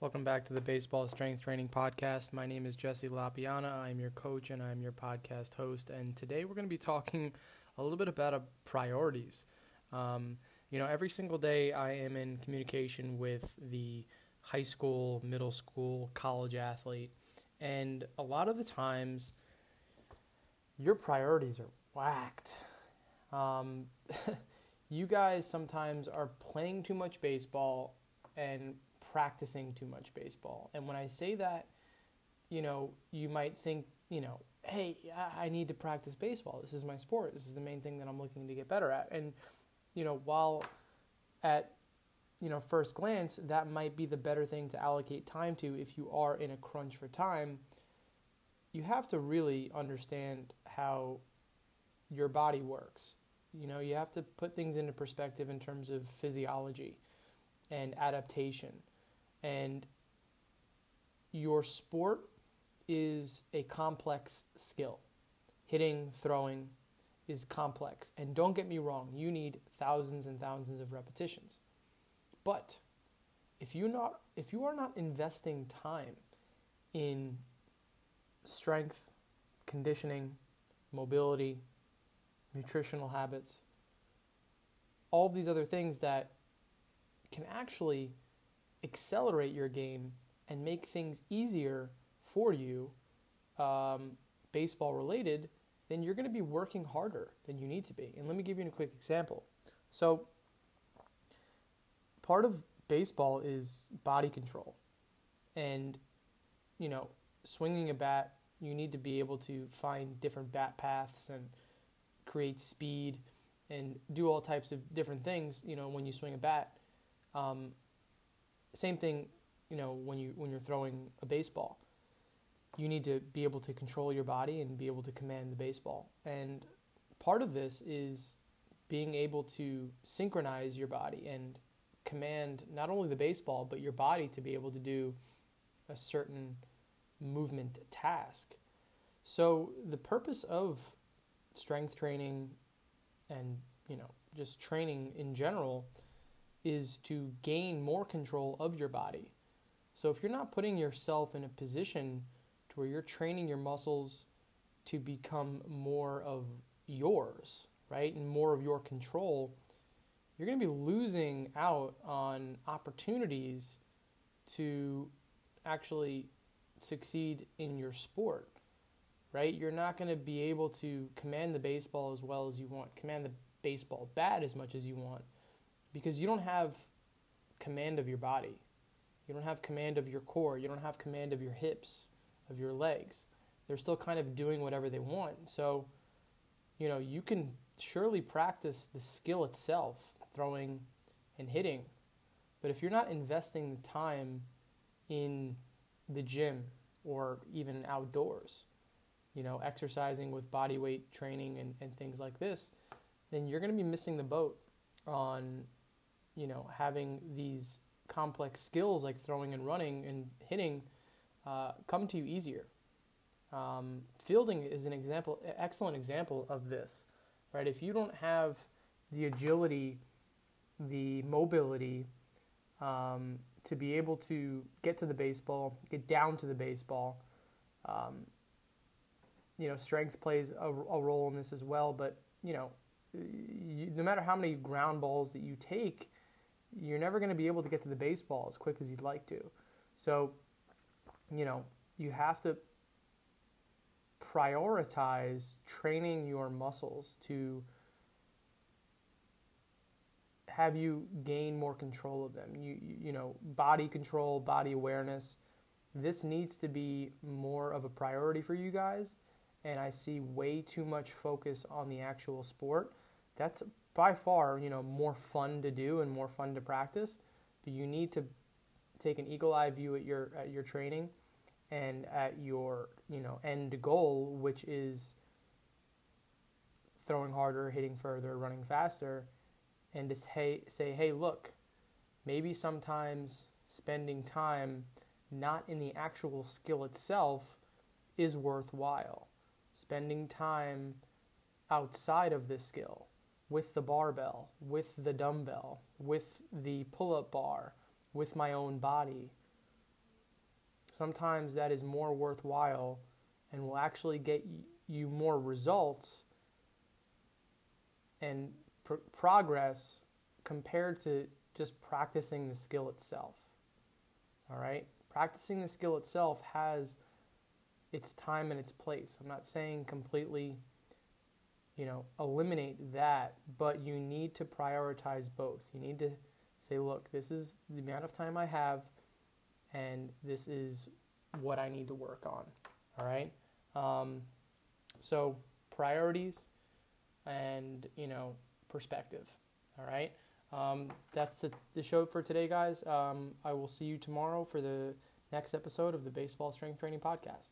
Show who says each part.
Speaker 1: Welcome back to the Baseball Strength Training Podcast. My name is Jesse Lapiana. I'm your coach and I'm your podcast host. And today we're going to be talking a little bit about uh, priorities. Um, you know, every single day I am in communication with the high school, middle school, college athlete. And a lot of the times, your priorities are whacked. Um, you guys sometimes are playing too much baseball and practicing too much baseball. And when I say that, you know, you might think, you know, hey, I need to practice baseball. This is my sport. This is the main thing that I'm looking to get better at. And, you know, while at, you know, first glance, that might be the better thing to allocate time to if you are in a crunch for time, you have to really understand how your body works. You know, you have to put things into perspective in terms of physiology and adaptation. And your sport is a complex skill. Hitting, throwing is complex. And don't get me wrong, you need thousands and thousands of repetitions. But if you not if you are not investing time in strength, conditioning, mobility, nutritional habits, all these other things that can actually accelerate your game and make things easier for you, um, baseball related, then you're going to be working harder than you need to be. And let me give you a quick example. So, part of baseball is body control. And, you know, swinging a bat, you need to be able to find different bat paths and create speed and do all types of different things, you know, when you swing a bat. Um, same thing, you know, when you when you're throwing a baseball. You need to be able to control your body and be able to command the baseball. And part of this is being able to synchronize your body and command not only the baseball but your body to be able to do a certain movement task. So the purpose of strength training and, you know, just training in general is to gain more control of your body. So if you're not putting yourself in a position to where you're training your muscles to become more of yours, right? And more of your control, you're going to be losing out on opportunities to actually succeed in your sport, right? You're not going to be able to command the baseball as well as you want, command the baseball bat as much as you want, because you don't have command of your body. You don't have command of your core. You don't have command of your hips, of your legs. They're still kind of doing whatever they want. So, you know, you can surely practice the skill itself, throwing and hitting. But if you're not investing the time in the gym or even outdoors, you know, exercising with body weight training and, and things like this, then you're going to be missing the boat on you know, having these complex skills like throwing and running and hitting uh, come to you easier. Um, fielding is an example, excellent example of this, right? If you don't have the agility, the mobility um, to be able to get to the baseball, get down to the baseball, um, you know, strength plays a, a, role in this as well. But you know, you, no matter how many ground balls that you take, you're never going to be able to get to the baseball as quick as you'd like to. So, you know, you have to prioritize training your muscles to have you gain more control of them. You, you know, body control, body awareness. This needs to be more of a priority for you guys. And I see way too much focus on the actual sport. That's by far, you know, more fun to do and more fun to practice. But you need to take an eagle eye view at your at your training and at your you know end goal, which is throwing harder, hitting further, running faster, and to say, say, hey, look, maybe sometimes spending time not in the actual skill itself is worthwhile. Spending time outside of the skill with the barbell, with the dumbbell, with the pull up bar, with my own body, sometimes that is more worthwhile and will actually get you more results and pr- progress compared to just practicing the skill itself. All right? Practicing the skill itself has its time and its place. I'm not saying completely, you know, eliminate that, but you need to prioritize both. You need to say, look, this is the amount of time I have, and this is what I need to work on. All right? Um, so, priorities and, you know, perspective. All right? Um, that's the, the show for today, guys. Um, I will see you tomorrow for the next episode of the Baseball Strength Training Podcast.